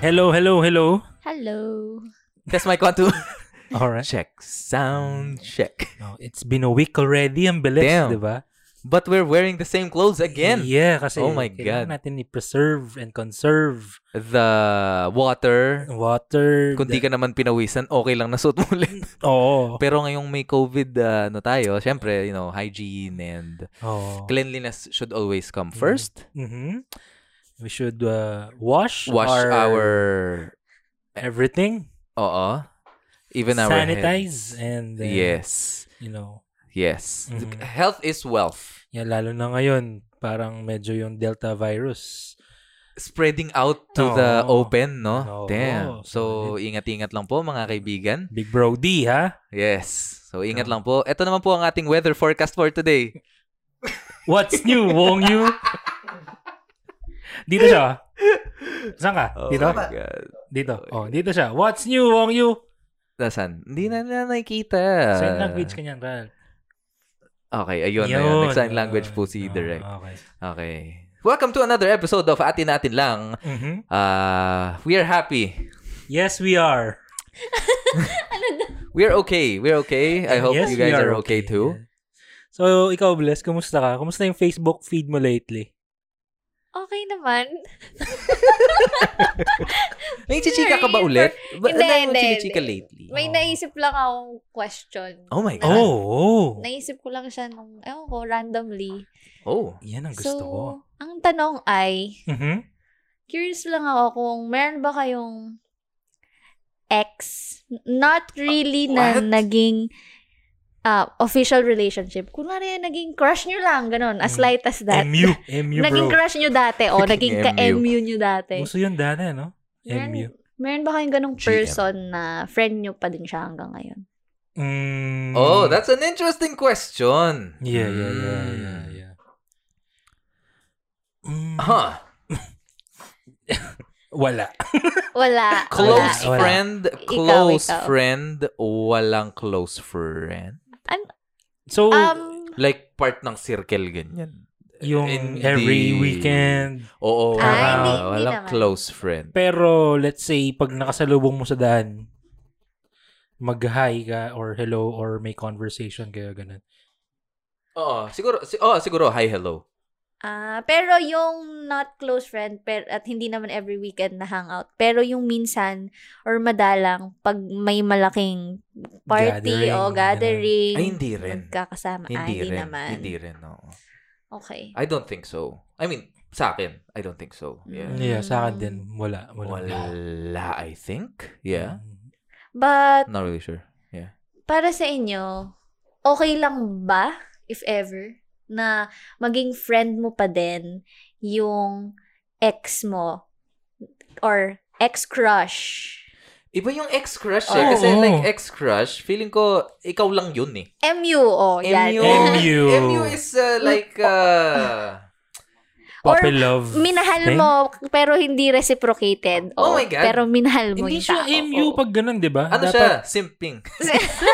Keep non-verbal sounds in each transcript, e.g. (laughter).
Hello, hello, hello. Hello. Test mic one, two. (laughs) Alright. check. Sound check. Oh, it's been a week already. Ang bilis, Damn. di ba? But we're wearing the same clothes again. Yeah, kasi Oh my God. natin i-preserve and conserve The water. water. Kung di ka naman pinawisan, okay lang nasuot mo ulit. (laughs) Oo. Pero ngayong may COVID uh, ano tayo, syempre, you know, hygiene and Oo. cleanliness should always come first. Mhm. We should uh, wash, Wash our, our, everything. oo, even our sanitize and uh, Yes. you know. Yes. Mhm. Health is wealth. Yeah, lalo na ngayon, parang medyo yung Delta virus. Spreading out to the Oo. open, no? Oo. Damn. So, ingat-ingat lang po mga kaibigan. Big Brody, ha? Yes. So, ingat Oo. lang po. Ito naman po ang ating weather forecast for today. (laughs) What's new, Wong Yu? (laughs) Dito siya. Saan ka? Oh Dito? my God. Dito. Oh, dito siya. What's new, Wong Yu? Nasaan? Hindi na na nakikita. Sign language ka niyan, Ral. Okay, ayun na yun. Nag-sign language po si Oh, Direct. Okay. Okay. Welcome to another episode of Atin Natin Lang. Mhm. Uh, we are happy. Yes, we are. (laughs) We're okay. We're okay. I hope Yes, you guys are okay, too. So, ikaw, Bless, kumusta ka? Kumusta yung Facebook feed mo lately? Okay naman. (laughs) May chichika ka ba ulit? Ba- Hindi, ano yung hindi, chinichika hindi. lately? May Oo. naisip lang akong question. Oh my God. Oh, oh. Naisip ko lang siya nung, ewan ko, randomly. Oh. Yan ang gusto so, ko. ang tanong ay, Mhm. curious lang ako kung meron ba kayong ex, not really na What? naging uh, official relationship. Kunwari, naging crush nyo lang, ganun, as Mm. light as that. MU. (laughs) MU, naging bro. crush nyo dati, o naging MU. ka-MU nyo dati. Gusto yun dati, no? Meron, MU. meron ba kayong ganong GM. person na friend nyo pa din siya hanggang ngayon? Mm. Oh, that's an interesting question. Yeah, yeah, yeah, Mm. yeah, yeah. Mm. Huh. (laughs) Wala. (laughs) Wala. Close wala. friend, Ikaw, close ikaw. friend, walang close friend. So, Um, Like part ng circle ganyan. yung hindi- every weekend, Oo, Ah, wala- hindi- hindi walang naman. close friend. pero let's say, pag nakasalubong mo sa daan, mag-hi ka or hello or may conversation kayo, ganun. Oo, siguro, si, oh, siguro, hi, hello. Ah, pero yung not close friend per, at hindi naman every weekend na hangout. Pero yung minsan or madalang pag may malaking party Gathering, o gathering. Ay, hindi rin. Magkakasama. ah, Hindi hindi rin. naman. Hindi rin, oo. Okay. I don't think so. I mean, sa akin, I don't think so. Yeah. Mm. Yeah, sa akin din, wala. Wala. Wala, I think. Yeah. Mm. But Not really sure. para sa inyo, okay lang ba, if ever, na maging friend mo pa din yung ex mo or ex-crush? Iba yung ex-crush eh. Oo. Kasi like ex-crush, feeling ko, ikaw lang yun eh. MU, oh, yan. MU. MU. MU is uh, like, uh, (laughs) Puppy Or love. Minahal thing? mo, pero hindi reciprocated. Oh Oo, my God. Pero minahal mo Hindi yung siya tao. MU Oo. pag ganun, di ba? ano Dapat- siya? Simping.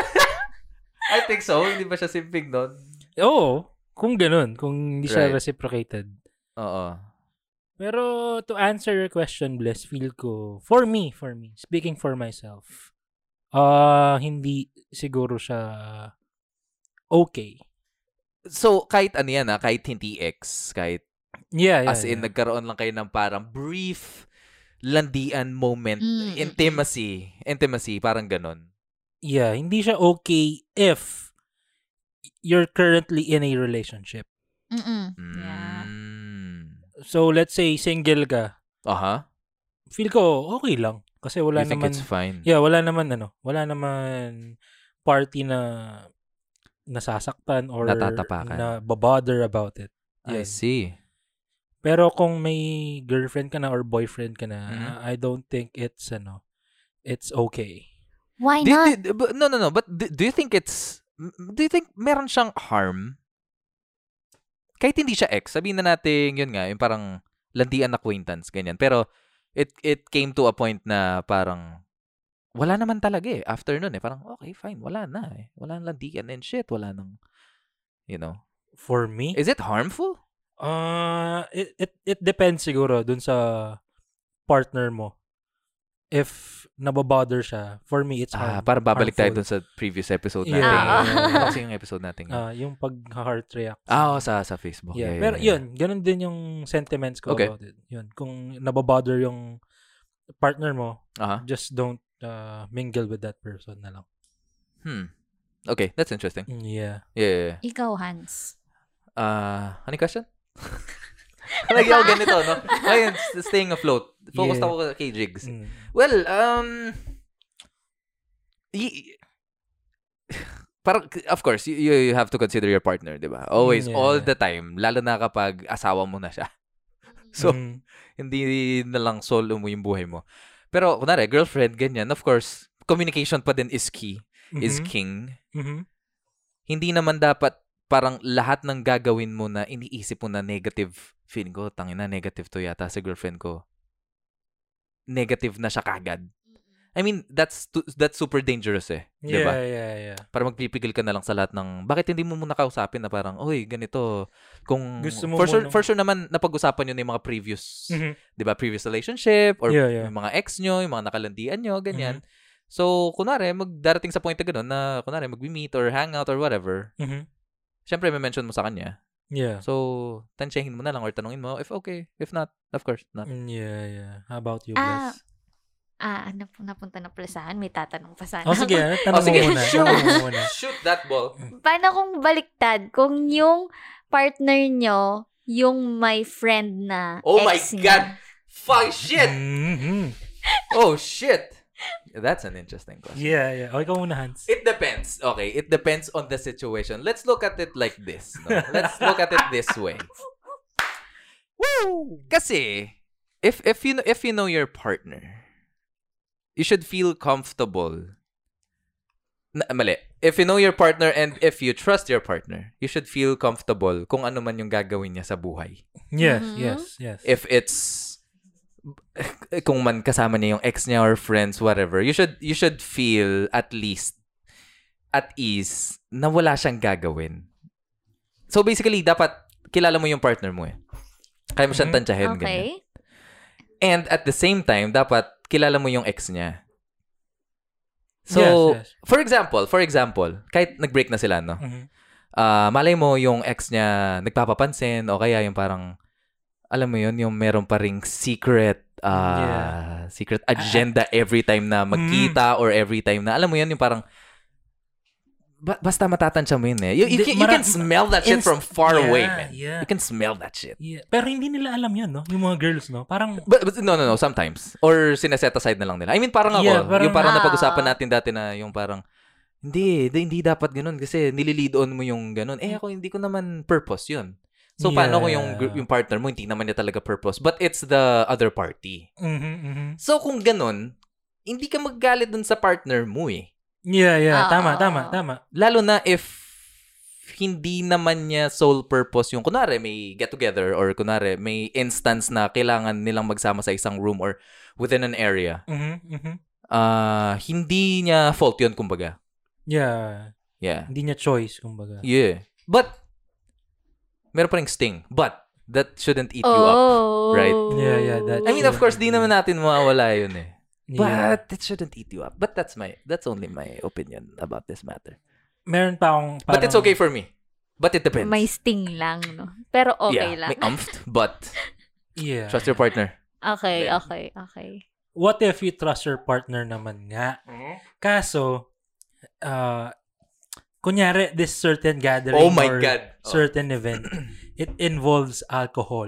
(laughs) I think so. Hindi ba siya simping doon? Oo. Kung ganun. Kung hindi siya Right. reciprocated. Oo. Pero to answer your question, Bless, feel ko, for me, for me, speaking for myself, ah hindi siguro siya okay. So, kahit ano yan ah, kahit hindi ex, kahit Yeah, yeah. as in, yeah. nagkaroon lang kayo ng parang brief landian moment, Mm. intimacy, intimacy, parang ganon. yeah, hindi siya okay if you're currently in a relationship. Mm-mm. Yeah. Mm. So, let's say single ka. Aha. Feel ko okay lang kasi wala you think naman it's fine? Yeah, wala naman ano, wala naman party na nasasaktan or Natatapakan. na babother about it. I Yun. see. Pero kung may girlfriend ka na or boyfriend ka na, Mhm. I don't think it's ano, it's okay. Why Do you- not? do- but- no, no, no. But do, do you think it's, do you think meron siyang harm? Kahit hindi siya ex, sabihin na natin, yun nga, yung parang landian acquaintance, ganyan. Pero, it it came to a point na parang, wala naman talaga eh. After nun eh, parang, okay, fine, wala na eh. Wala nang landian and shit, wala nang, you know. For me, Is it harmful? uh, it, it, it depends siguro dun sa partner mo. If nababother siya, for me, it's Ah, harm, para babalik tayo harmful. dun sa previous episode Yeah. natin. Ah. Ano (laughs) kasi yung episode natin? Ah, yung pag-heart react. ah, oh, sa, sa Facebook. Yeah, Yeah, pero yeah, yeah. yun, ganun din yung sentiments ko Okay. about it. Yun, kung nababother yung partner mo, Aha. just don't uh, mingle with that person na lang. Hmm. Okay, that's interesting. Mm, Yeah. Yeah, yeah, yeah. Ikaw, Hans. Ah, ano yung question? (laughs) (laughs) Lagi ako ganito, no? S- staying afloat. Focused Yeah. ako kay Jigs. Mm. Well, um, y- parang, of course, you, you have to consider your partner, di ba? Always, Mm, yeah. all the time. Lalo na kapag asawa mo na siya. (laughs) So, Mm. hindi na lang solo mo yung buhay mo. Pero, kunwari, girlfriend, ganyan. Of course, communication pa din is key, is Mhm. king. Mhm. Hindi naman dapat parang lahat ng gagawin mo na iniisip mo na negative. Feeling ko, tangina, negative to yata sa girlfriend ko. Negative na siya kagad. I mean, that's that's super dangerous eh. Di Yeah, ba? yeah, yeah. Para magpipigil ka na lang sa lahat ng, bakit hindi mo muna kausapin na parang, oy, ganito. Kung, Gusto mo for sure, for sure naman, napag-usapan nyo na yung mga previous, Mhm. di ba, previous relationship, or Yeah, yeah. yung mga ex nyo, yung mga nakalandian nyo, ganyan. Mm-hmm. So, kunwari, magdarating sa point na gano'n na, kunwari, mag-meet or hang out or whatever, Mhm. syempre, may mention mo sa kanya. Yeah. So, tansyahin mo na lang or tanungin mo if okay. If not, of course, not. Mm, Yeah, yeah. How about you, Ah, Bless? Ah, ano po napunta na pala sa akin? May tatanong pa sana. Oh, sige. (laughs) Tanong Oh, sige. mo muna. Shoot. (laughs) Tanong mo muna. Shoot that ball. Paano kung baliktad? Kung yung partner nyo, yung my friend na Oh my ex God! niya. Fuck shit! Mhm. Oh shit! That's an interesting question. Yeah, yeah. Okay, ikaw muna, Hans. It depends. Okay, it depends on the situation. Let's look at it like this. No? (laughs) Let's look at it this way. Woo! Kasi if if you if you know your partner, you should feel comfortable. Na, mali. If you know your partner and if you trust your partner, you should feel comfortable kung ano man yung gagawin niya sa buhay. Yes, Mhm. yes, yes. if it's kung man kasama niya yung ex niya or friends whatever you should you should feel at least at ease na wala siyang gagawin so basically dapat kilala mo yung partner mo eh kaya mo siyang Mhm. tansyahin ganyan. Okay. and at the same time dapat kilala mo yung ex niya so Yes, yes. for example for example kahit nag-break na sila no Mhm. ah malay mo yung ex niya nagpapapansin o kaya yung parang alam mo yun, yung meron pa ring secret ah Yeah. secret agenda every time na magkita or every time na alam mo yun yung parang ba- basta matatansya mo yun eh. You, you, can, you can smell that shit from far Yeah, away, man. Yeah. You can smell that shit. yeah. Pero hindi nila alam yun, no? Yung mga girls, no? Parang, But, but no, no, no, sometimes. Or sineset aside na lang nila. I mean, parang ako, Yeah, parang- yung parang Ah. napag-usapan natin dati na yung parang, hindi, hindi, dapat ganun kasi nililiid on mo yung ganun. Eh ako, hindi ko naman purpose yun. So, paano kung yung, Yeah. yung partner mo, hindi naman niya talaga purpose, but it's the other party. mhm, mhm. So, kung ganun, hindi ka maggalit dun sa partner mo eh. Yeah, yeah. Ah. Tama, tama, tama. Lalo na if hindi naman niya sole purpose yung, kunwari, may get-together or kunwari, may instance na kailangan nilang magsama sa isang room or within an area. Mhm, mhm. ah hindi niya fault yun, kumbaga. Yeah. Yeah. Hindi niya choice, kumbaga. Yeah. But, meron pa ring sting. But, that shouldn't eat you up. Oh. right? Yeah, yeah, that- I mean, of course, di naman natin mawawala yun eh. Yeah. But, it shouldn't eat you up. But that's my, that's only my opinion about this matter. Meron pa akong But it's parang- okay for me. But it depends. May sting lang, no? Pero okay yeah, lang. May umphed, but Yeah. trust your partner. Okay, Yeah. okay, okay. What if you trust your partner naman nga? Kaso, uh, kunyari, this certain gathering Oh my or God. Oh. certain event, (clears throat) it involves alcohol.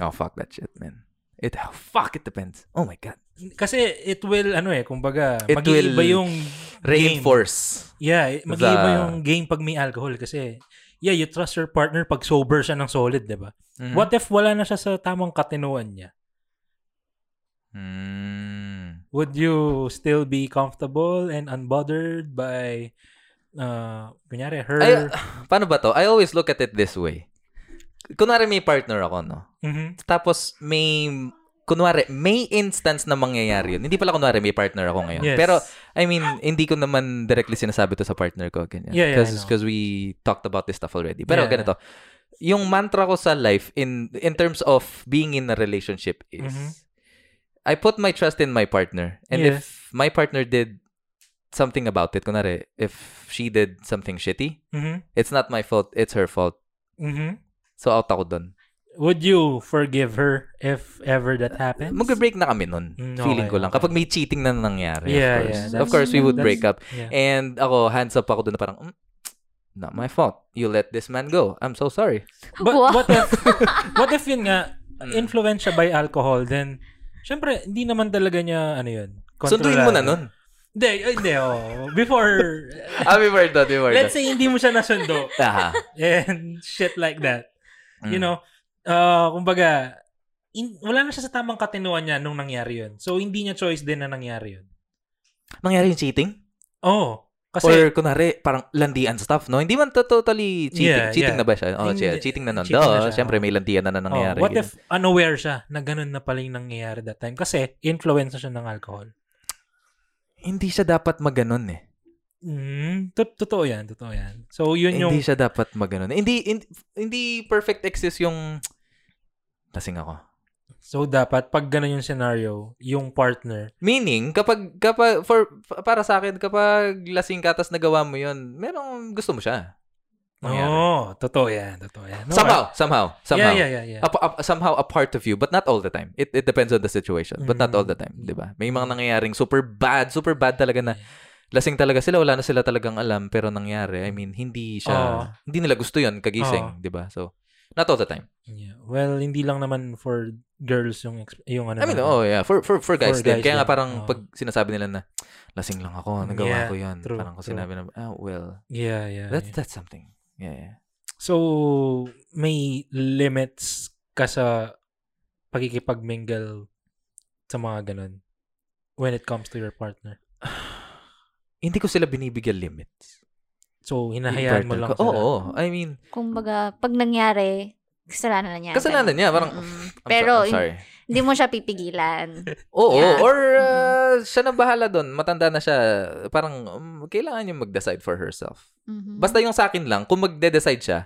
Oh, fuck that shit, man. It, oh, fuck, it depends. Oh my God. Kasi it will, ano eh, kumbaga, It mag-iiba will yung game. Reinforce. Yeah, eh, mag-iiba the- yung game pag may alcohol. Kasi, yeah, you trust your partner pag sober siya ng solid, di ba? Mhm. What if wala na siya sa tamang katinuan niya? Mm. Would you still be comfortable and unbothered by, uh, kunyari, her? Ay, paano ba to? I always look at it this way. Kunwari may partner ako, no? Mhm. Tapos may kunwari may instance na mangyayari yun. Hindi pala kunwari may partner ako ngayon. Yes. Pero I mean, hindi ko naman directly sinasabi to sa partner ko ganyan. Yeah, yeah. Because we talked about this stuff already. Pero Yeah. ganito. Yung mantra ko sa life in in terms of being in a relationship is Mhm. I put my trust in my partner. And Yeah. if my partner did something about it, kunwari, if she did something shitty, Mhm. it's not my fault, it's her fault. Mhm. So out ako dun. Would you forgive her if ever that happens? Mag-break na kami nun. Mm, Feeling ko lang. okay. Kapag may cheating na nangyari, Yeah, of course. yeah, of course, we would break up. Yeah. And ako, hands up ako dun na parang, "Mm, not my fault. You let this man go. I'm so sorry. But Wow. what if (laughs) what if yun nga Mm. influence by alcohol then syempre hindi naman talaga niya ano yun. Sunduin mo na nun. Hindi, hindi oh. Before (laughs) ah, before that, before let's that. say hindi mo siya nasundo (laughs) Aha. and shit like that. You Mm. know, uh, kumbaga in, wala na siya sa tamang katinuan niya nung nangyari yun. So hindi niya choice din na nangyari yun. Nangyari yung cheating? Oh, kasi Or kunwari, parang landian stuff, no? Hindi man to totally cheating. Yeah, cheating yeah. na ba siya? Oh, Hindi- cheating, cheating na nun. cheating na siya, syempre oh. may landian na na nangyari. Oh, what ganyan. if unaware siya na ganun na pala yung nangyayari that time? Kasi influence na siya ng alcohol. Hindi siya dapat maganon eh. Mm, to- totoo yan, totoo yan. So, yun yung... Hindi siya dapat maganon. Hindi, hindi, hindi perfect exist yung (tsk) lasing ako. So, dapat, pag ganun yung scenario, yung partner, Meaning, kapag, kapag, for, para sa akin, kapag lasing ka, tas nagawa mo yun, merong gusto mo siya. Mangyari. oh, totoo yan, totoo yan. No, somehow, somehow, somehow. Yeah, yeah, yeah, yeah. A, a- somehow a part of you, but not all the time. It it depends on the situation, but not all the time. 'di ba? May mga nangyayaring super bad, super bad talaga na lasing talaga sila, wala na sila talagang alam pero nangyari. I mean, hindi siya Oo. hindi nila gusto 'yon kagising, 'di ba? So, not all the time. Yeah. Well, hindi lang naman for girls yung exp- yung ano. I mean, oh yeah, for for for guys For din. guys Kaya nga din, parang oo. pag sinasabi nila na lasing lang ako, nagawa Yeah, ko 'yan. true, parang ko sinabi na, ah, well, Yeah, yeah. that's yeah. that's something. Yeah, yeah. So, may limits ka sa pagkikipag-mingle sa mga ganun when it comes to your partner. (sighs) Hindi ko sila binibigyan limits. So, hinahayaan mo lang. Oo, sila. oo. I mean, Kumbaga, pag nangyari, kasalanan na niya. kasalanan niya. Parang, Mm-mm. I'm so- Pero, I'm sorry. hindi mo siya pipigilan. (laughs) Oo, Yeah. or uh, siya na bahala doon. Matanda na siya. Parang um, kailangan niya mag-decide for herself. Mhm. Basta yung sa akin lang, kung magde-decide siya,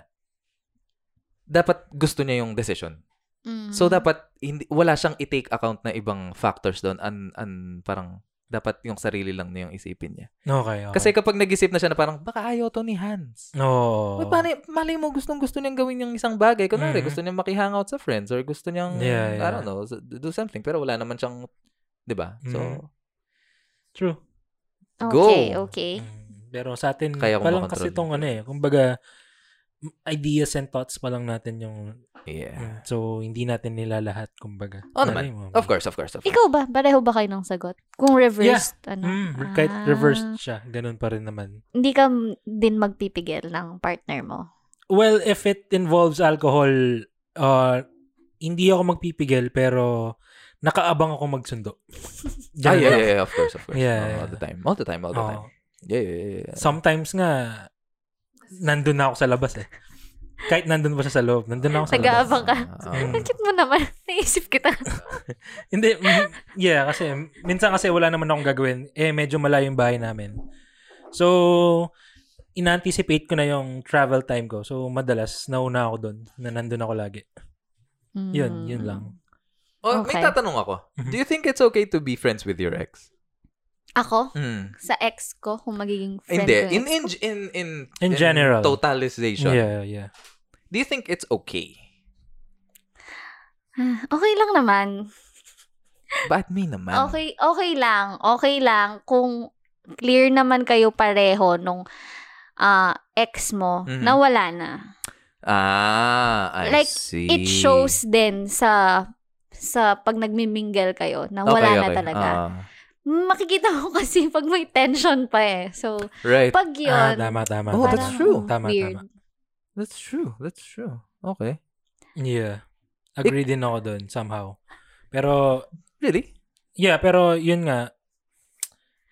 dapat gusto niya yung decision. Mhm. So dapat hindi wala siyang i-take account na ibang factors doon. An, an parang dapat yung sarili lang na yung isipin niya. Okay, okay. Kasi kapag nag-isip na siya na parang baka ayaw to ni Hans. no. Uy, malay, malay mo gustong gusto niyang gawin yung isang bagay. Kunwari, Mhm. gusto niyang makihangout sa friends or gusto niyang, Yeah, I yeah. don't know, do something. Pero wala naman siyang, di ba? So, Mhm. True. go. Okay, okay. Mm, Pero sa atin, Kaya ko pa lang kasi itong ano eh. Kumbaga, ideas and thoughts pa lang natin yung, yeah. so hindi natin nila lahat kumbaga. Malay naman. mo. Of course, of course, of course. Ikaw ba? Pareho ba kayo ng sagot? Kung reversed, ano? Mm, kahit Ah, reversed siya, ganun pa rin naman. Hindi ka din magpipigil ng partner mo. Well, if it involves alcohol, uh, hindi ako magpipigil pero nakaabang ako magsundo. (laughs) Ah, yeah, yeah, yeah, of course, of course. Yeah, Oh, yeah. All the time. All the time, all the Oo. time. Yeah, yeah, yeah, yeah. Sometimes nga, nandun na ako sa labas eh. Kahit nandun pa siya sa loob, nandun na ako sa labas. Nag-aabang ka. Mm. Ang cute mo naman. (laughs) Naisip kita. (laughs) Hindi, yeah, kasi minsan kasi wala naman akong gagawin. Eh, medyo malayo yung bahay namin. So, in-anticipate ko na yung travel time ko. So, madalas, nauna ako doon, na nandun ako lagi. Yun, yun Mm. lang. Oh, may Okay. tatanong ako. Mhm. Do you think it's okay to be friends with your ex? Ako? Hmm. Sa ex ko, kung magiging friend Hindi. ko In, in, in, in, In general. totalization. Yeah, yeah. Do you think it's okay? (sighs) Okay lang naman. Ba't me naman? Okay, okay lang. Okay lang kung clear naman kayo pareho nung ah, ex mo Mhm. na wala na. Ah, I Like, see. It shows din sa sa pag nagmimingle kayo na wala Okay, na okay. talaga. Ah, Makikita mo kasi pag may tension pa eh. So, right. pag Ah, yun, tama, tama. Oh, tama. that's true. Tama, weird. tama. That's true. That's true. Okay. Yeah. Agree din ako doon, somehow. Pero, Really? yeah, pero yun nga,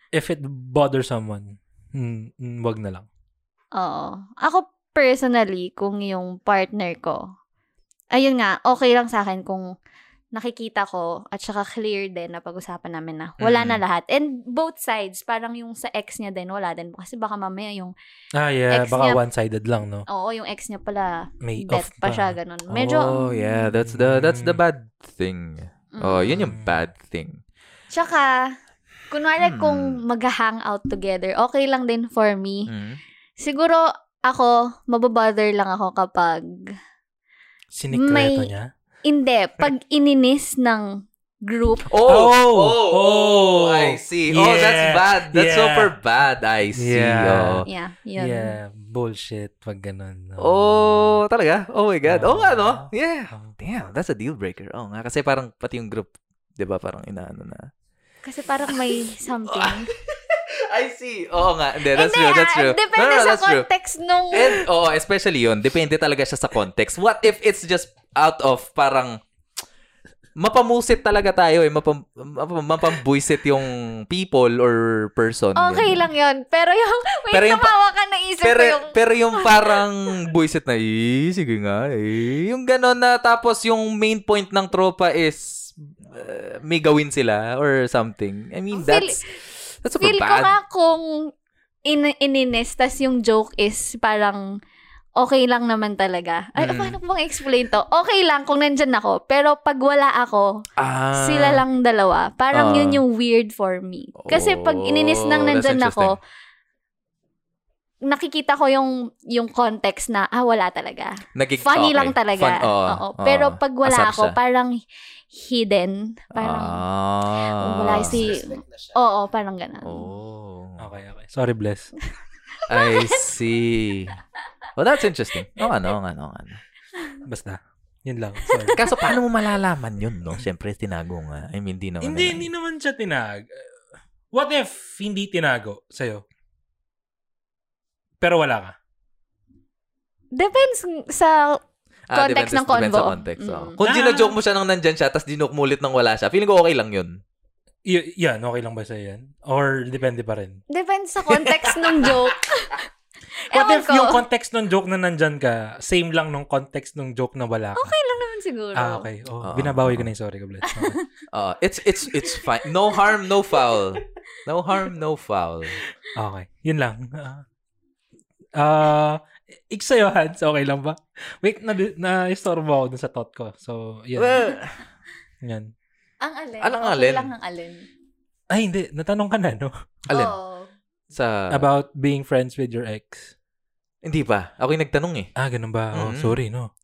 if it bothers someone, mm, mm, wag na lang. Oo. Ako personally, kung yung partner ko, ayun nga, okay lang sa akin kung nakikita ko at saka clear din na pag-usapan namin na wala Mm. na lahat. And both sides, parang yung sa ex niya din, wala din. Kasi baka mamaya yung, Ah, yeah, Ex baka niya- one-sided lang, no? oo, yung ex niya pala, May death pa siya, ganun. Medyo, oh, yeah. That's the that's the Mm. bad thing. mm, Oh, yun yung Mm. bad thing. Tsaka, kunwari Hmm. kung mag-hangout together, okay lang din for me. Mm. Siguro, ako, mababother lang ako kapag, Sinikreto May- niya. Hindi, (laughs) pag ininis ng group, Oh, Oh, oh, oh. I see. Oh, that's Yeah, bad. That's yeah. super bad. I see. Yeah. Oh. yeah, yun. Yeah, bullshit pag ganun. Oh, talaga? Oh my God. Oh, nga, no? Ah. Yeah. Oh. Damn, that's a deal breaker. Oh, nga. Kasi parang pati yung group, di ba, parang inaano na. Kasi parang may (laughs) something. (laughs) I see. Oo nga. Hindi, that's Hindi, true. That's ah, true. Depende No, no, sa that's true. context nung... And, oh, especially yun. Depende talaga siya sa context. What if it's just out of parang mapamusit talaga tayo eh. Mapam, mapam, mapambuisit yung people or person. Okay ganyan. lang yun. Pero yung, wait, Pero yung tumawa ka, naisip Pero, ko yung... pero yung parang buisit na, eh, sige nga, eh. Yung gano'n na tapos yung main point ng tropa is uh, may gawin sila or something. I mean, Feel- that's super Feel ko bad. nga kung in ininis, tas yung joke is parang okay lang naman talaga. Ay, Mm. paano ko bang explain to? Okay lang kung nandyan ako. Pero pag wala ako, Ah. sila lang dalawa. Parang Ah. yun yung weird for me. Kasi pag ininis Oh, nang that's nandyan ako. Nakikita ko yung yung context na, ah, wala talaga. Nagig- Funny okay. lang talaga. Fun, oo, Oo. oo. Pero pag wala Asar ako, siya. parang hidden. Parang, ah. wala si... Oo, parang ganun. Oh. Okay, okay. Sorry, bless. I see. Well, that's interesting. Oo nga, no, nga, no, nga. no. Basta. Yun lang. Sorry. (laughs) Kaso, paano mo malalaman yun, no? Siyempre, tinago nga. I mean, di naman. hindi, hindi naman siya tinag. What if hindi tinago sa'yo? Pero wala ka. Depends sa Ah, Context depende- ng convo. depende sa context. Mm. Kung Ah. gino-joke mo siya nang nandyan siya, tapos dinoke mo ulit nang wala siya, feeling ko okay lang yun. Y- yan, okay lang ba sa'yo yan? Or depende pa rin? Depends sa context ng (laughs) joke. What Ewan if ko. yung context ng joke na nandyan ka, same lang nung context ng joke na wala ka? Okay lang naman siguro. Ah, okay. Oh, Ah, binabawi ko ah. na yung sorry ko, bless. (laughs) Okay. Uh, it's it's it's fine. No harm, no foul. No harm, no foul. okay. Yun lang. Ah, uh, ik sa'yo, Hans, okay lang ba? Wait, na, na-istorbo ako dun sa thought ko. So, yan. Well, yan. Ang alin. Alang okay alin? lang ang alin. Ay, hindi. Natanong ka na, no? alin? Oo. Sa... About being friends with your ex. Hindi pa. Ako yung nagtanong eh. Ah, ganun ba? Oh, Mhm. sorry, no?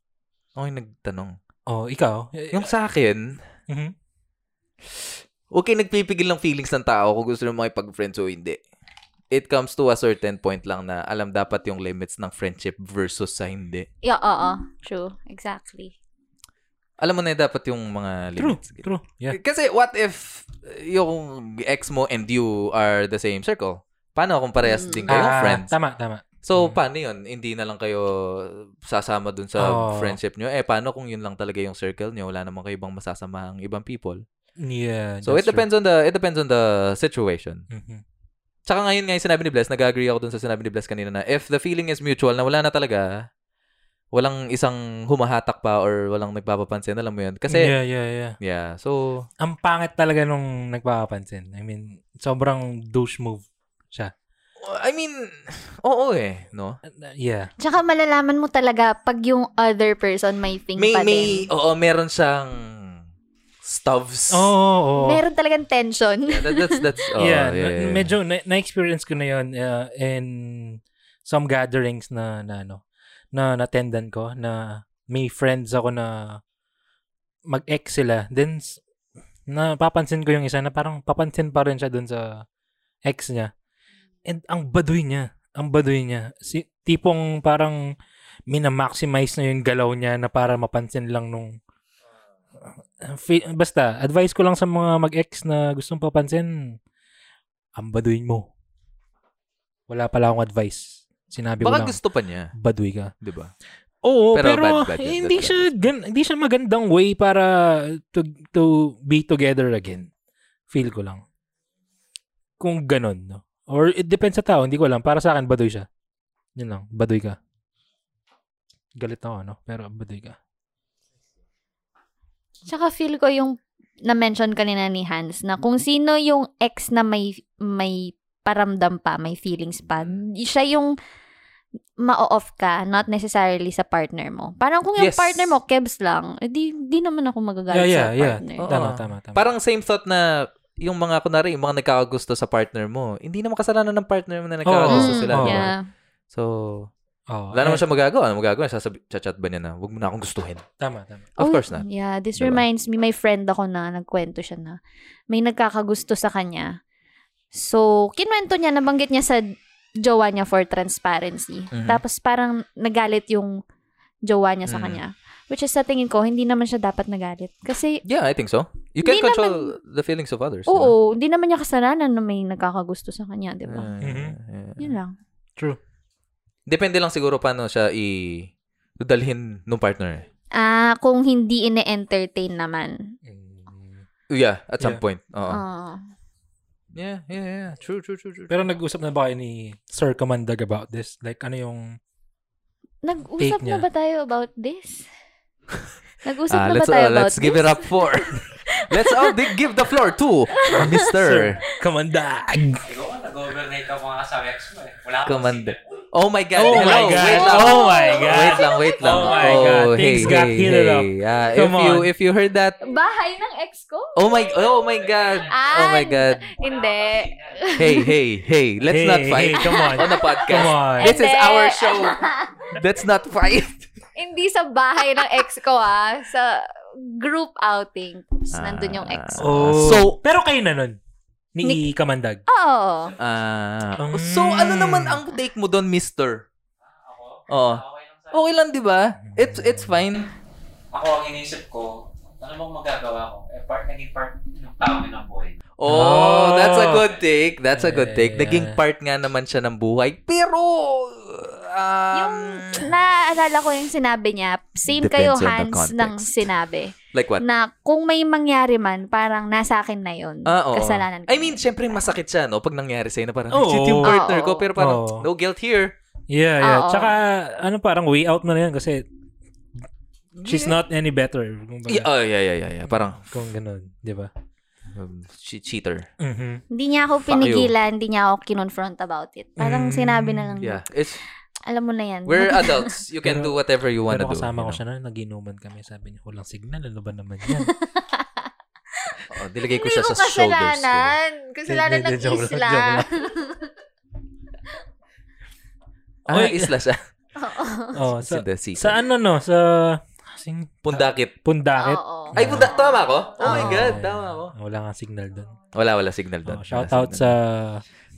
Ako yung nagtanong. Oh, ikaw? Yung sa akin, mhm. okay, nagpipigil ng feelings ng tao kung gusto mo makipag-friends o hindi. It comes to a certain point lang na alam dapat yung limits ng friendship versus sa hindi. Yeah, oo. True. Exactly. Alam mo na dapat yung mga True, limits. true. Yeah. Kasi what if yung ex mo and you are the same circle? Paano kung parehas Mm. din kayong Ah, friends? Tama, tama. So, Mm. paano yun? Hindi na lang kayo sasama dun sa Oh. friendship nyo? Eh, paano kung yun lang talaga yung circle nyo? Wala naman kayo ibang masasama ang ibang people. Yeah. So, it depends on the it depends on the situation. true. Tsaka ngayon nga yung sinabi ni Bless, nag-agree ako dun sa sinabi ni Bless kanina na if the feeling is mutual na wala na talaga, walang isang humahatak pa or walang nagpapapansin, alam mo yun. Kasi, yeah, yeah, yeah. yeah. So, Ang pangit talaga nung nagpapapansin. I mean, sobrang douche move siya. I mean, oo eh, no? Uh, Yeah. Tsaka malalaman mo talaga pag yung other person may thing May, pa may, din. oo, meron siyang stubs. Oo, oh, oo. Meron talagang tension. Yeah, that, that's, that's, (laughs) oh, yeah, yeah, yeah, na- yeah. medyo na- na-experience ko na yun uh, in some gatherings na, na ano, na natendan ko na may friends ako na mag-ex sila. Then, napapansin ko yung isa na parang papansin pa rin siya dun sa ex niya. And ang baduy niya. Ang baduy niya. Si, tipong parang minamaximize na yung galaw niya na para mapansin lang nung basta, advice ko lang sa mga mag-ex na gustong papansin, ang baduy mo. Wala pala akong advice. Sinabi ko Baka lang, gusto pa niya, baduy ka. di ba? Oo, Pero pero, bad, bad eh, hindi That's siya gan- hindi siya magandang way para to to be together again. Feel ko lang. Kung ganun, no? Or it depends sa tao, hindi ko alam. Para sa akin, baduy siya. Yun lang, baduy ka. Galit ako, no? Pero baduy ka. Tsaka feel ko yung na-mention kanina ni Hans na kung sino yung ex na may may paramdam pa, may feelings pa, siya yung ma-off ka, not necessarily sa partner mo. Parang kung yung Yes. partner mo, kebs lang, eh, di, di naman ako magagalit Yeah, yeah, sa yeah. partner. Oo. Tama, tama, tama. Parang same thought na yung mga, kunwari, yung mga nagkakagusto sa partner mo, hindi naman kasalanan ng partner mo na nagkakagusto Mm, sila. Ba? Yeah. So, oh, wala naman siya magagawa. Ano magagawa? Sasabi, chat ba niya na, huwag mo na akong gustuhin. Tama, tama. Of Oh, course not. Yeah, this Diba? reminds me, may friend ako na nagkwento siya na may nagkakagusto sa kanya. So, kinwento niya, nabanggit niya sa jowa niya for transparency. Mhm. Tapos parang nagalit yung jowa niya sa Mm. kanya. Which is sa tingin ko, hindi naman siya dapat nagalit. Kasi, Yeah, I think so. You can control the feelings of others. oo, hindi naman niya kasalanan na may nagkakagusto sa kanya, di ba? Mhm. Yeah. Yun lang. True. Depende lang siguro paano siya i dalhin nung partner. Ah, kung hindi ine-entertain naman. Mm. Yeah, at some Yeah. point. Oo. Ah. yeah, yeah, yeah. True, true, true, true. Pero nag-usap na ba kayo ni Sir Kamandag about this? Like, ano yung... Nag-usap Take niya. na ba tayo about this? (laughs) Nag-usap Ah, na ba let's tayo uh, about let's give this? it up for (laughs) Let's all di- give the floor to (laughs) Mr. Kamandag! Nga, nag-overnight ka mga sa ex mo eh. Wala signal. Oh my God. Oh Hello. my God. Wait lang. Oh my God. Wait lang, wait lang. Oh my God. Things hey, got hey, heated hey. up. Ah, Come if you on. if you heard that, Bahay ng ex ko? oh my oh my God. Oh my Ah, God. Hindi. Hey, hey, hey. Let's Hey, not hey, fight come on. on the podcast. Come on. This is our show. Let's not fight. Hindi sa bahay ng ex ko ah. Sa group outing. Tapos nandun yung ex. Ah. Oh. So- pero kayo na nun? Ni Kamandag? Oo. Ah, Mm. so ano naman ang take mo doon, mister? Ako? Oo. Okay lang sa Okay lang, 'di ba? It's it's fine. Ako ang inisip ko, ano bang magagawa ko? Eh, part, naging part ng tao ang buhay. Oh, Oh. that's a good take. That's a good take. Naging part nga naman siya ng buhay. Pero, um, Yung naaalala ko yung sinabi niya, same kayo context. ng sinabi. Like what? Na kung may mangyari man, parang nasa akin na yun. Ah, oo. Kasalanan ko. I mean, syempre masakit siya, no? Pag nangyari sa'yo na parang, Oo. shit yung partner ko, Oo. pero parang, Oo. no guilt here. Yeah, yeah. Oo. Tsaka, ano parang way out na yan kasi she's not any better. Yeah, oh, yeah, yeah, yeah, yeah. Parang, kung ganun, di ba? um, che- cheater. Mhm. Hindi niya ako Fuck pinigilan, hindi niya ako kinonfront about it. Parang Mm. sinabi na lang, Yeah. It's, alam mo na yan. we're (laughs) adults. You can Pero- do whatever you wanna Pero do. kasama ko you know? siya na, naginuman kami. Sabi niya, walang signal. Ano ba naman yan? (laughs) Oh, nilagay ko Hindi siya sa shoulders. ko. kasalanan. Kasalanan Hindi, ng hindi, isla. joke lang. (laughs) Ah, Oy. isla siya. oh, Sa, sa, ano no? Sa sing, Pundakit. Pundakit. Oo. Ay, punda, tama ako? Oh my Oo. God, tama ako. Wala nga signal doon. Wala, wala signal doon. Oh, shout out sa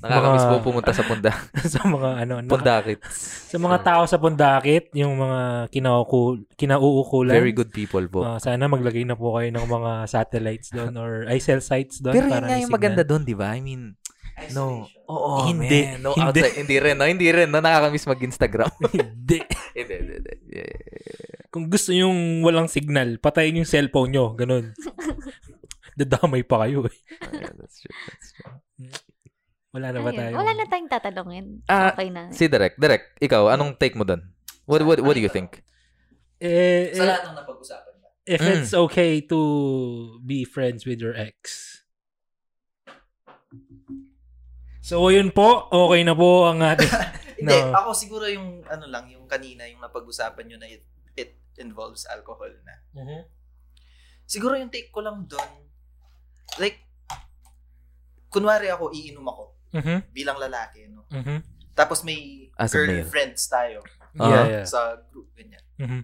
Nakakamiss mga- po pumunta sa punda. (laughs) sa mga ano, ano Pundakit. sa mga tao sa Pundakit, yung mga kinauukul, kinauukulan. Very good people po. Ah, sana maglagay na po kayo ng mga satellites doon or ay cell sites doon Pero yun para nga may yung maganda doon, di ba? I mean, no. Oo, Hindi. man. No, Hindi. outside. Hindi rin, no? Hindi rin, no? Nakakamiss mag-Instagram. (laughs) Hindi. hindi, hindi, hindi. Yeah. Kung gusto yung walang signal, patayin yung cellphone nyo. Ganun. (laughs) Dadamay pa kayo eh. Oh, yeah, that's true, that's true. Wala na ba Ayun, tayo? Wala na tayong tatanungin. Ah, okay na. Si Direk, Direk, ikaw, anong take mo doon? What, what, what do you think? Eh, eh, ng napag-usapan ba? if Mm. it's okay to be friends with your ex. So, yun po. Okay na po ang ating... (laughs) Hindi, No. ako siguro yung ano lang, yung kanina, yung napag-usapan nyo na it, it involves alcohol na. Siguro yung take ko lang doon, like, kunwari ako, iinom ako Mhm. bilang lalaki, no? Mhm. Tapos may As a male. girlfriends tayo Yeah, Uh-huh. yeah. sa group, ganyan. Mhm.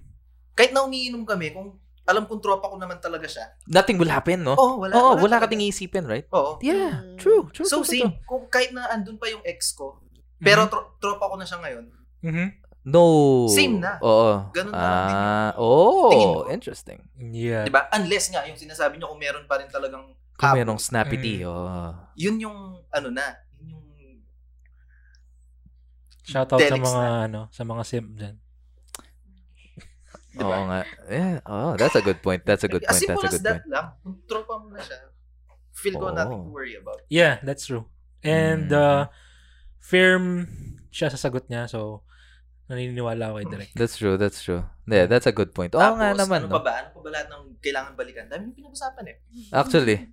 Kahit na umiinom kami, kung alam kong tropa ko naman talaga siya, Nothing will happen, no? oh, wala. Oo, wala, ka talaga. ding iisipin, right? Oo. Yeah, Mm. true, true. So, true, true, same. Kung kahit na andun pa yung ex ko, pero tro- tropa ko na siya ngayon, Mhm. No. Same na. Oo. Ganun na lang din Ah, Tingin oh, interesting. Yeah. di ba? Unless nga, yung sinasabi nyo, kung meron pa rin talagang Kung merong snappy Mm. tea, oh. yun yung, ano na, yun yung Shout out sa mga, na. ano, sa mga simp dyan. Di ba? Oo nga. Yeah, oh, that's a good point. That's a good As point. simple That's a as good that point. lang. Kung tropa mo na siya, feel ko Oo. nothing to worry about. Yeah, that's true. And, Mm. uh, firm siya sa sagot niya. So, naniniwala ako kay Direk. That's true, that's true. Yeah, that's a good point. Oo nga naman, ano pa no? ba? Ano pa ba lahat ng kailangan balikan? Dami yung pinag-usapan eh. Actually,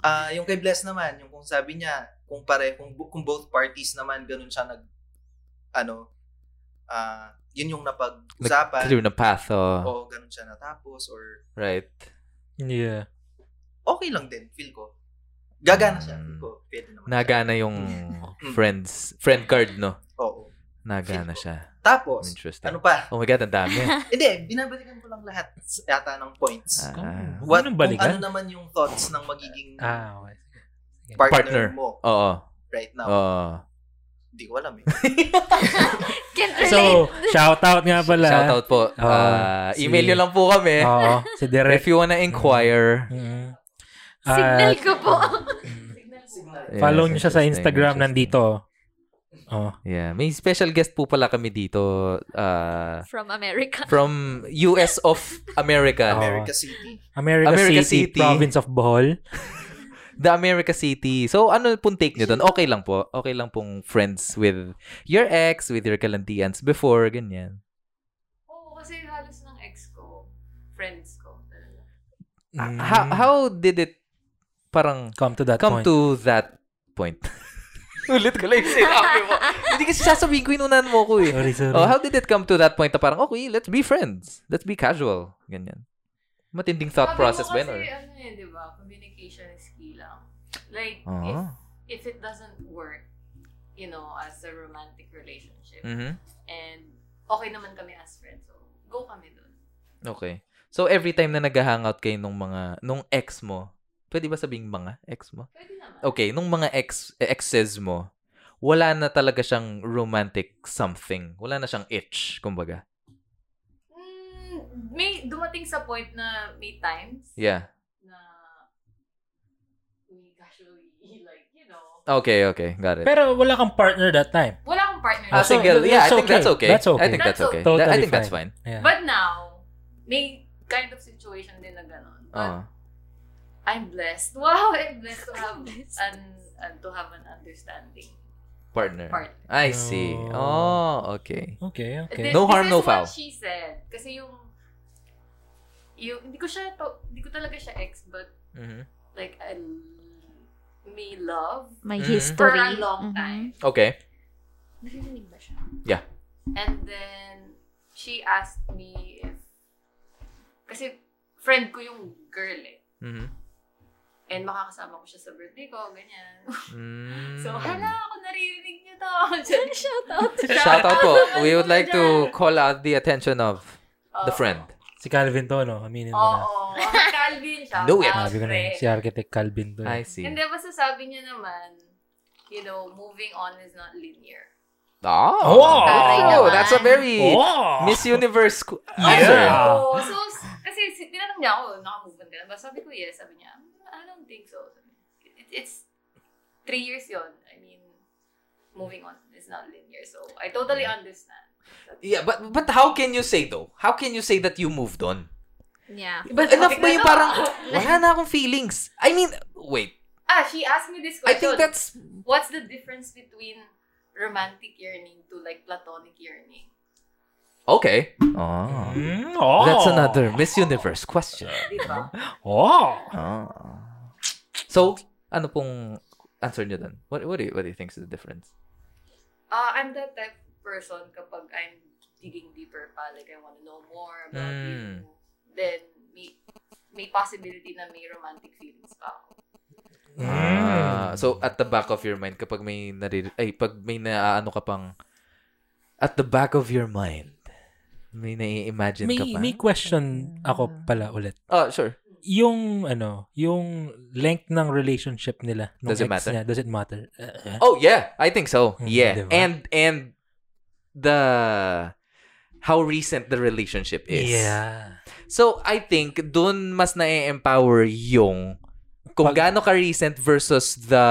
Ah, yung kay Bless naman, yung kung sabi niya, kung pare, kung, bu- kung both parties naman ganun siya nag ano, ah, yun yung napag-usapan. Clear na path, oh. O ganun siya natapos or Right. Yeah. okay lang din, feel ko. Gagana siya, Mm. feel ko. Pwede naman. Nagana yung (laughs) Mm. friends, friend card, no? Oo. Nagana siya. Tapos, Interesting. ano pa? Oh my God, ang dami. (laughs) Hindi, binabalikan ko lang lahat yata ng points. Ah. What, kung balikan? ano naman yung thoughts ng magiging Ah, okay. Sige. partner, Partner. mo Oo. right now. Oo. Hindi ko alam eh. (laughs) Can't relate. So, shout out nga pala. Shoutout po. Oo, Ah, si- email nyo lang po kami. Oo, si Direk. If you wanna inquire. Mm. Signal At, ko po. (laughs) follow Yes, nyo siya sa Instagram nandito. Oh. Yeah. May special guest po pala kami dito. ah, From America. from US of America. America City. America, America City, City. province of Bohol. (laughs) The America City. So, ano pong take nyo doon? Okay lang po. Okay lang pong friends with your ex, with your kalantians before, ganyan. Oo, kasi halos ng ex ko, friends ko. talaga. Ah, Mm. How, how did it parang come to that come point? to that point? (laughs) Ulit ko lang yung sinabi mo. Hindi kasi sasabihin ko, inunan mo ko eh. Sorry, sorry. Oh, how did it come to that point na parang, okay, let's be friends. Let's be casual. Ganyan. Matinding thought Sabi process ba yun? kasi, Or? ano yun, di ba? Communication is key lang. Like, Oo. if, if it doesn't work, you know, as a romantic relationship, Mhm. and okay naman kami as friends, so go kami dun. Okay. So, every time na nag-hangout kayo nung mga, nung ex mo, pwede ba sabing mga ex mo? Pwede naman. Okay, nung mga ex, exes mo, wala na talaga siyang romantic something. Wala na siyang itch, kumbaga. Mm, may dumating sa point na may times Yeah. Casually, (laughs) like, you know, Okay, okay. Got it. Pero wala kang partner that time. wala akong partner. Ah, so single. that's Yeah, I think okay. that's okay. That's okay. I think that's That's okay. That- I Totally think that's fine. Yeah. But now, may kind of situation din na gano'n. But Oo. I'm blessed. (laughs) Wow, I'm blessed to have (laughs) an, an to have an understanding Partner. partner. I see. Oh, okay. Okay, okay. Thi- No this harm, is no what foul. she said. Kasi yung, yung, hindi ko siya, to, hindi ko talaga siya ex, but Mhm. like, I may love Mhm. for history. a long Mhm. time. Okay. Narinig ba siya? Yeah. And then, she asked me if, kasi friend ko yung girl eh. Mhm. And makakasama ko siya sa birthday ko, ganyan. Mm. (laughs) So, hala, ako naririnig niyo to. Shout out. Shout out po. We would like to call out the attention of the Oo. friend. Si Calvin to, no? Aminin mo na. Oo. Calvin siya. Know it. Sabi ko na yun, si Architect Calvin to. I see. Hindi, basta sabi niya naman, you know, moving on is not linear. Oh, Oh! oh, that's a very Oh! Miss Universe Yeah. answer. Oo. So, s- kasi si- tinanong niya ako, naka-move on ka na ba? Sabi ko, yes. Sabi niya, "Mm, I don't think so. It, it's three years yon I mean, moving on is not linear. So, I totally understand. Yeah, but but how can you say though? How can you say that you moved on? Yeah. But Enough ba yung parang (laughs) wala na akong feelings? I mean, wait. Ah, she asked me this question. I think that's What's the difference between romantic yearning to like platonic yearning? okay. Oh. Mm, oh. That's another Miss Universe question. (laughs) Di? Oh. Oh. So, ano pong answer niyo dun? What what do you, what do you think is the difference? Uh, I'm that type of person kapag I'm digging deeper pa, like I want to know more about Mm. you, then may, may possibility na may romantic feelings pa ako. Mm. Ah, so at the back of your mind kapag may narir ay pag may naaano ka pang at the back of your mind may nai-imagine May, ka pa. may question ako pala ulit. Oh, sure. Yung, ano, yung length ng relationship nila. Does it matter? Niya, does it matter? Uh, Oh, yeah. I think so. Mm, Yeah. diba? And and the how recent the relationship is. Yeah. So, I think dun mas na-empower yung kung Pag- gaano ka recent versus the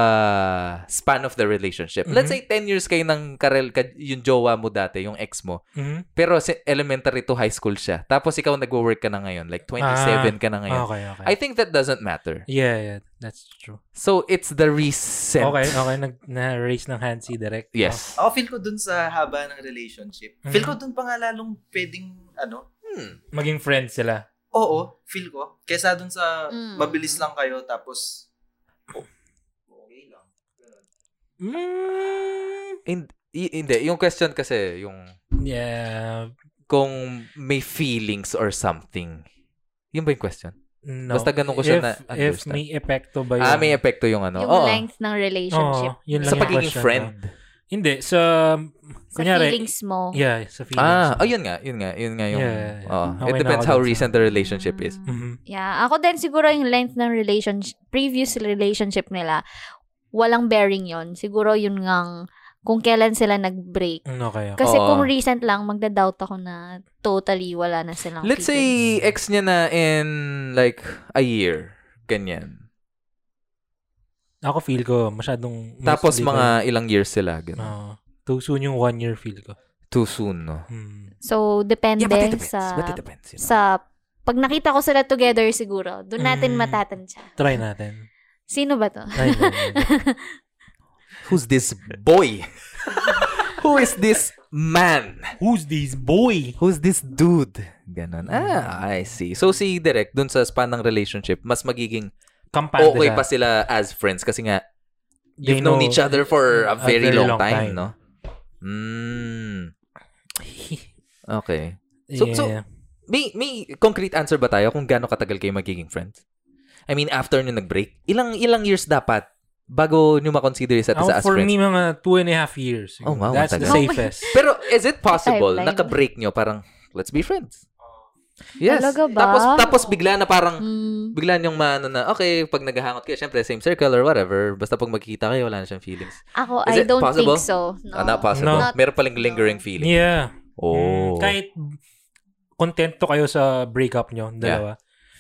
span of the relationship. Let's Mhm. say 10 years kayo ng karel ka, yung jowa mo dati, yung ex mo. Mhm. Pero si- elementary to high school siya. Tapos ikaw nagwo-work ka na ngayon. Like 27 ka na ngayon. Okay, okay. I think that doesn't matter. yeah, yeah. That's true. So, it's the recent. Okay, okay. Nag, na-raise ng hand si Direk. Yes. Ako feel ko dun sa haba ng relationship. Mhm. Feel ko dun pa nga lalong pwedeng, ano, Hmm. Oh, maging friends sila. Oo, feel ko. Kesa dun sa Mm. mabilis lang kayo tapos, oh, okay lang. Mm. In- y- hindi, yung question kasi, yung Yeah. kung may feelings or something. Yun ba yung question? No. Basta ganun ko siya if, na If understand. may epekto ba yun? Ah, may epekto yung ano. Yung Oo. length ng relationship. Oo, yun lang Sa yung pagiging question friend. ko. Hindi, sa... sa kunyari, feelings mo. Yeah, sa feelings. Ah, mo. oh, yun nga. Yun nga. Yun nga yung... Yeah, yeah. Okay It depends how recent the relationship is. Mhm. Yeah. Ako din siguro yung length ng relationship, previous relationship nila, walang bearing yon Siguro yun ngang kung kailan sila nag-break. Mm, Okay, okay. Kasi Oo. kung recent lang, magda-doubt ako na totally wala na silang Let's say, feelings. ex niya na in like a year. Ganyan. Ako feel ko, masyadong... mas Tapos mga ko- ilang years sila. Ganun. Oo. too soon yung one year feel ko. Too soon, no? Hmm. So, depende Yeah, but it depends. sa... But it depends, you know? sa pag nakita ko sila together siguro, doon natin Mm. matatansya. Try natin. Sino ba to? (laughs) Who's this boy? (laughs) Who is this man? Who's this boy? Who's this dude? Ganon. Ah, I see. So si Derek, dun sa span ng relationship, mas magiging Kampante okay siya. pa sila as friends kasi nga They you've known know- each other for a a very, very long, long time, time. no? Mm. (laughs) Okay. So, so Yeah. may may concrete answer ba tayo kung gaano katagal kayo magiging friends? I mean, after nyo nag-break, ilang ilang years dapat bago nyo makonsider isa't Ako, isa as for friends? me, mga two and a half years. Oh, wow, That's the matagal. safest. Pero is it possible naka-break nyo parang let's be friends? Yes. Talaga ba? Tapos tapos bigla na parang Mm. bigla niyong maano na okay, pag naghahangot kayo, syempre same circle or whatever, basta pag magkita kayo wala na siyang feelings. Ako, Is I don't possible? think so. No. Ah, not possible. No. Meron paling lingering feeling. Yeah. Oh. Mm, Kahit kontento kayo sa breakup nyo, dalawa,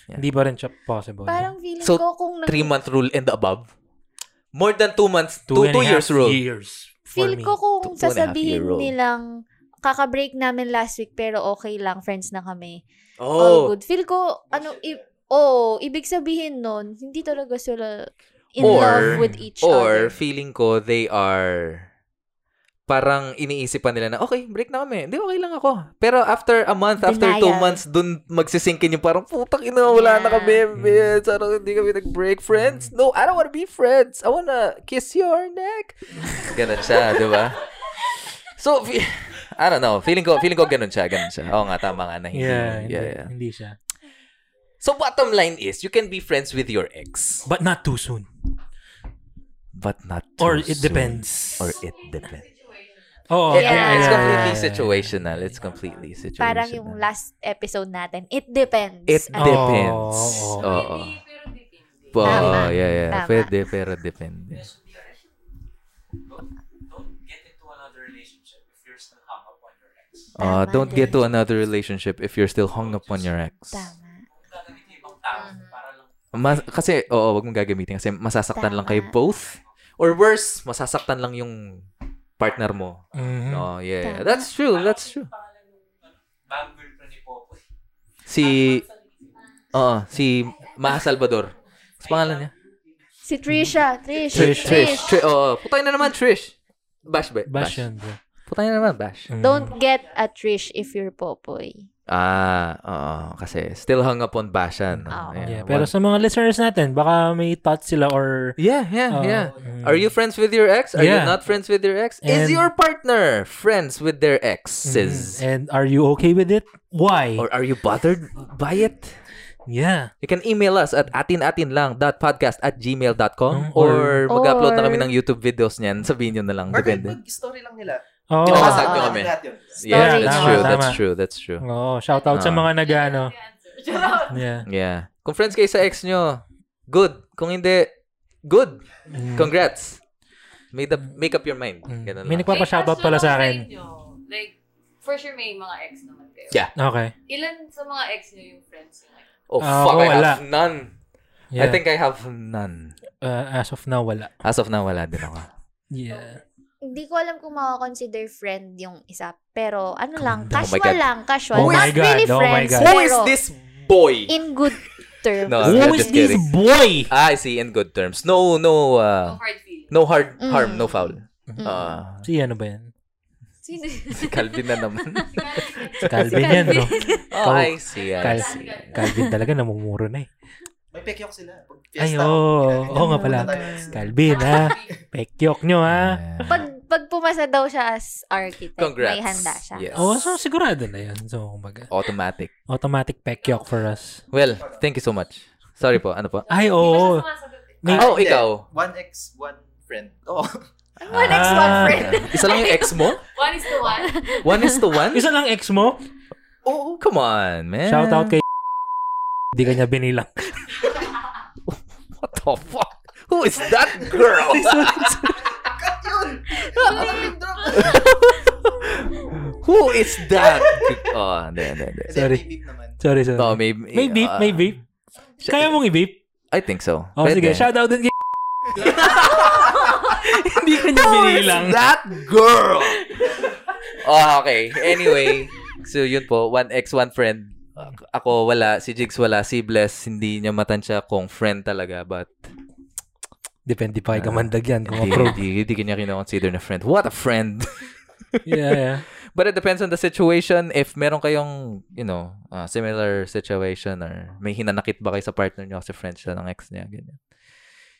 Yeah. hindi pa rin siya possible. Parang feeling So, ko kung nag- Three month rule and above. More than two months, two, two, and two years rule. years feel me. ko kung Two- two sasabihin nilang kaka-break namin last week pero okay lang, friends na kami. All Oh. good. Feel ko, ano, i- oh, ibig sabihin nun, hindi talaga sila in Or- love with each Or other. feeling ko they are parang iniisip pa nila na, okay, break na kami. Hindi, okay lang ako. Pero after a month, after two Denial. months, dun magsisinkin yung parang, putang ina, wala na Yeah. kami. bitch. Ano, hindi kami nag-break. Friends? No, I don't wanna be friends. I wanna kiss your neck. (laughs) Ganon siya, di ba? So, (laughs) I don't know. Feeling ko, feeling ko ganun siya. Ganun siya. Oo nga, tama nga na. Hindi, Yeah, hindi, yeah, yeah. hindi siya. So, bottom line is, you can be friends with your ex. But not too soon. But not Or too it soon. depends. Or it depends. Oo. Yeah. It's completely situational. It's completely situational. Parang yung last episode natin, it depends. It Ano? depends. Oo. Oo. Pwede, pero depende. Po, Tama. yeah, yeah. Tama. Pwede, pero depende. Don't, don't get into another relationship if you're still hung up on your ex. Uh, Tama don't get din. to another relationship if you're still hung up on your ex. Tama. Mas, kasi, oo, wag mong gagamitin kasi masasaktan lang kayo Tama. both. Or worse, masasaktan lang yung partner mo. Mhm. No, yeah. Tama. That's true, that's true. Si, oo, si Maha Salvador. Sa pangalan niya? Si Trisha. Trish. Trish. Trish. Trish. Oo, putay na naman, Trish. Bash ba? Bash yan, bro. Putay na naman, Bash. Mhm. Don't get a Trish if you're Popoy. Ah, oo. Kasi still hung up on Bashan. no? Oo. Yeah, pero sa mga listeners natin, baka may thoughts sila or... Yeah, yeah, uh, yeah. mm, Are you friends with your ex? Are you Yeah. not friends with your ex? Is And- your partner friends with their exes? And are you okay with it? Why? Or are you bothered by it? yeah. You can email us at atinatinlang.podcast at gmail.com Mm, or, or- mag-upload na kami ng YouTube videos niyan. Sabihin nyo na lang. Or Depende. mag-story lang nila. Oo. Pinakasag nyo Ah, kami. Yeah, Story that's true. Tama. That's true. That's true. Oo, shout out sa Ah. mga nag-ano. Yeah. Yeah. Kung friends kayo sa ex nyo, good. Kung hindi, good. Mm. Congrats. Make, up, make up your mind. Mm. Ganun May nagpapa-shoutout pala sa akin. Like, for sure may mga ex naman kayo. Yeah. Okay. Ilan sa mga ex nyo yung friends nyo? Oh, Ah, fuck. ako I wala. have none. Yeah. I think I have none. Uh, as of now, wala. As of now, wala din ako. Yeah. Hindi ko alam kung makakonsider friend yung isa. Pero ano lang, Oh my casual God. lang, casual. Oh Not God, really oh my friends, God. Who pero is this boy? in good terms. No, Who is this kidding. boy? Ah, I see. In good terms. No, no, No uh, hard feelings. no hard Mm. harm, no foul. Mm. Ah, Si ano ba yan? Sino? si Calvin na naman. (laughs) Si Calvin yan, no? oh, I see. I Cal- see. Calvin talaga namumuro na eh. May pekyok sila. Pag Ay, oo. ginagawa Oo nga pala. Calvin, ha? (laughs) Pekyok nyo, ha? Yeah. Pag pag pumasa daw siya as architect, Congrats. may handa siya. Yes. Oh, so sigurado na yun. So, kumbaga, Automatic. automatic pekyok for us. Well, thank you so much. Sorry po, ano po? Ay, oo. eh. May- Oh, ikaw. One ex, one friend. Oh. (laughs) One ex, one Ah. friend. (laughs) Isa lang yung ex mo? One is to one. One is to one? Isa lang ex mo? Oh, come on, man. Shout out kay Hindi kanya binilang. What the fuck? Who is that girl? Who is that? Oh, hindi, hindi, hindi. Sorry. Sorry, sorry. No, may, may beep, uh, may beep. Kaya mong i-beep? I think so. Oh, Pwede. sige. Shout out din kay (laughs) Hindi kanya binilang. that girl? oh, okay. Anyway, so yun po, one ex, one friend. Ako wala, si Jigs wala, si Bless hindi niya matansya kung friend talaga, but Depende pa kay Kamandag yan kung hindi, approve. hindi, hindi kanya kinoconsider na friend. What a friend! (laughs) Yeah, yeah. But it depends on the situation. If meron kayong, you know, uh, similar situation or may hinanakit ba kayo sa partner niyo kasi friend siya ng ex niya, ganyan.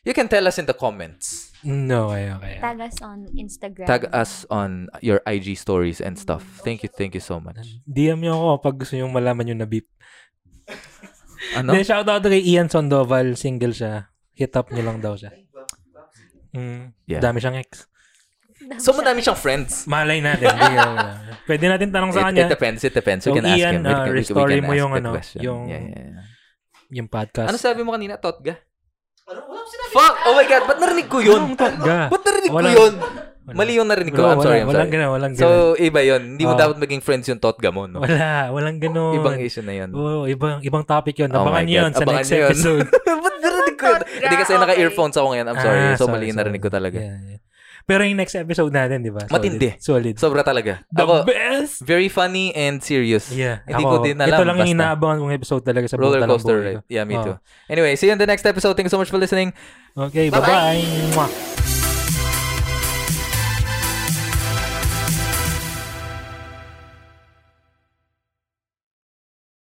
You can tell us in the comments. No, okay, okay. Tag us on Instagram. Tag us on your IG stories and stuff. Thank you, thank you so much. DM nyo ako pag gusto nyo malaman yung na-beep. Ano? Then, shout out kay Ian Sandoval. Single siya. Hit up nyo lang daw siya. Mm, Yeah. Dami siyang ex. So, madami siyang friends. Malay natin. Uh, (laughs) pwede natin tanong sa It, kanya. it depends, it depends. We So, can ask Ian, him. We uh, can, we, we restory can mo ask yung that ano, question. yung- Yeah, yeah, yeah. yung podcast. Ano sabi mo kanina, Totga? Ano? Wala akong sinabi. Fuck! Oh my God! Ba't narinig ko yun? Anong totga? Ba't narinig ko Walang- yun? Mali yung narinig ko. Wala, I'm sorry, wala, I'm walang sorry. ganun, walang ganun. So, iba yun. Hindi mo Oh. dapat maging friends yung Totga mo, no? wala, walang ganun. Ibang issue na yun. Oo, ibang ibang topic yun. Oh Abangan my nyo yun sa Abangan next yun. (laughs) episode. Ba't narinig ko yun? Hindi kasi Okay. naka-earphones ako ngayon. I'm sorry. Ah, so, mali yung narinig ko talaga. Yeah, yeah. Pero yung next episode natin, di ba? Solid. Matindi. Solid. Sobra talaga. The Ako, best! very funny and serious. Yeah. Hindi ako, ko din alam. Ito lang yung inaabangan kong episode talaga sa Roller coaster ko. Yeah, me Oh. too. Anyway, see you in the next episode. Thank you so much for listening. Okay, bye-bye. Mwah.